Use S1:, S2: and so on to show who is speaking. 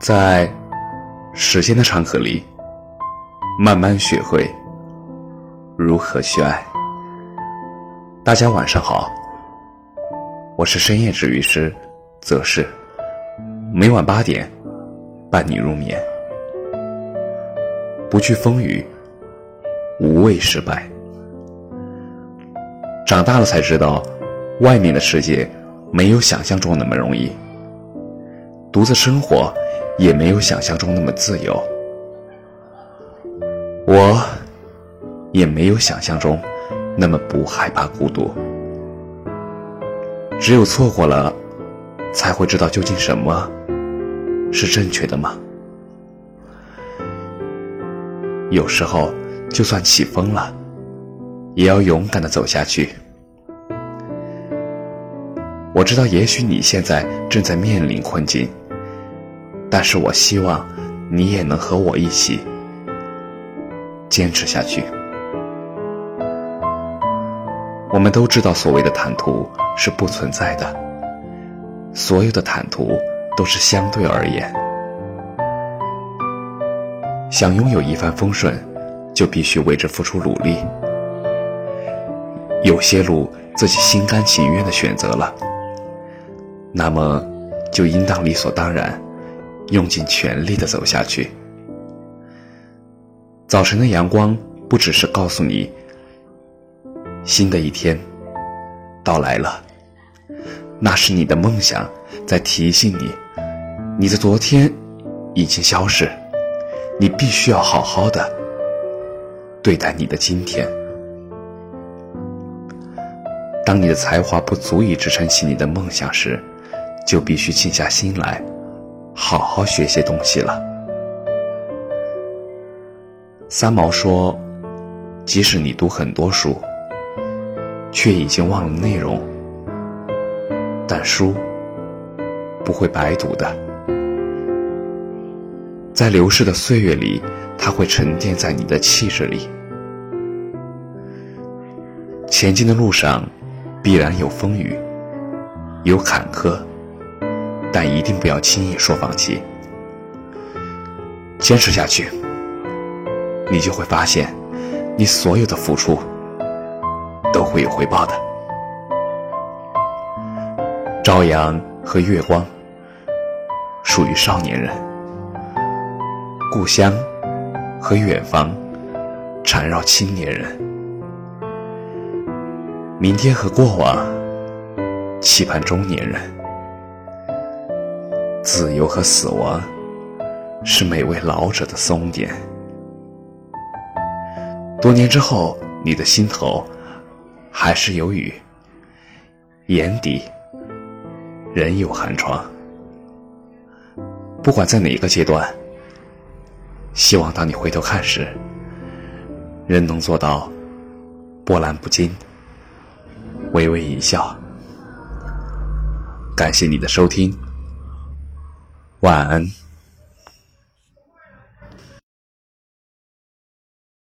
S1: 在时间的长河里，慢慢学会如何去爱。大家晚上好，我是深夜治愈师则是，每晚八点伴你入眠。不惧风雨，无畏失败。长大了才知道，外面的世界没有想象中那么容易。独自生活，也没有想象中那么自由。我，也没有想象中那么不害怕孤独。只有错过了，才会知道究竟什么是正确的吗？有时候，就算起风了，也要勇敢的走下去。我知道，也许你现在正在面临困境。但是我希望，你也能和我一起坚持下去。我们都知道，所谓的坦途是不存在的，所有的坦途都是相对而言。想拥有一帆风顺，就必须为之付出努力。有些路自己心甘情愿的选择了，那么就应当理所当然。用尽全力的走下去。早晨的阳光不只是告诉你，新的一天到来了，那是你的梦想在提醒你，你的昨天已经消逝，你必须要好好的对待你的今天。当你的才华不足以支撑起你的梦想时，就必须静下心来。好好学些东西了。三毛说：“即使你读很多书，却已经忘了内容，但书不会白读的。在流逝的岁月里，它会沉淀在你的气质里。前进的路上，必然有风雨，有坎坷。”但一定不要轻易说放弃，坚持下去，你就会发现，你所有的付出都会有回报的。朝阳和月光属于少年人，故乡和远方缠绕青年人，明天和过往期盼中年人。自由和死亡，是每位老者的松点。多年之后，你的心头还是有雨，眼底仍有寒窗。不管在哪个阶段，希望当你回头看时，仍能做到波澜不惊，微微一笑。感谢你的收听。晚安。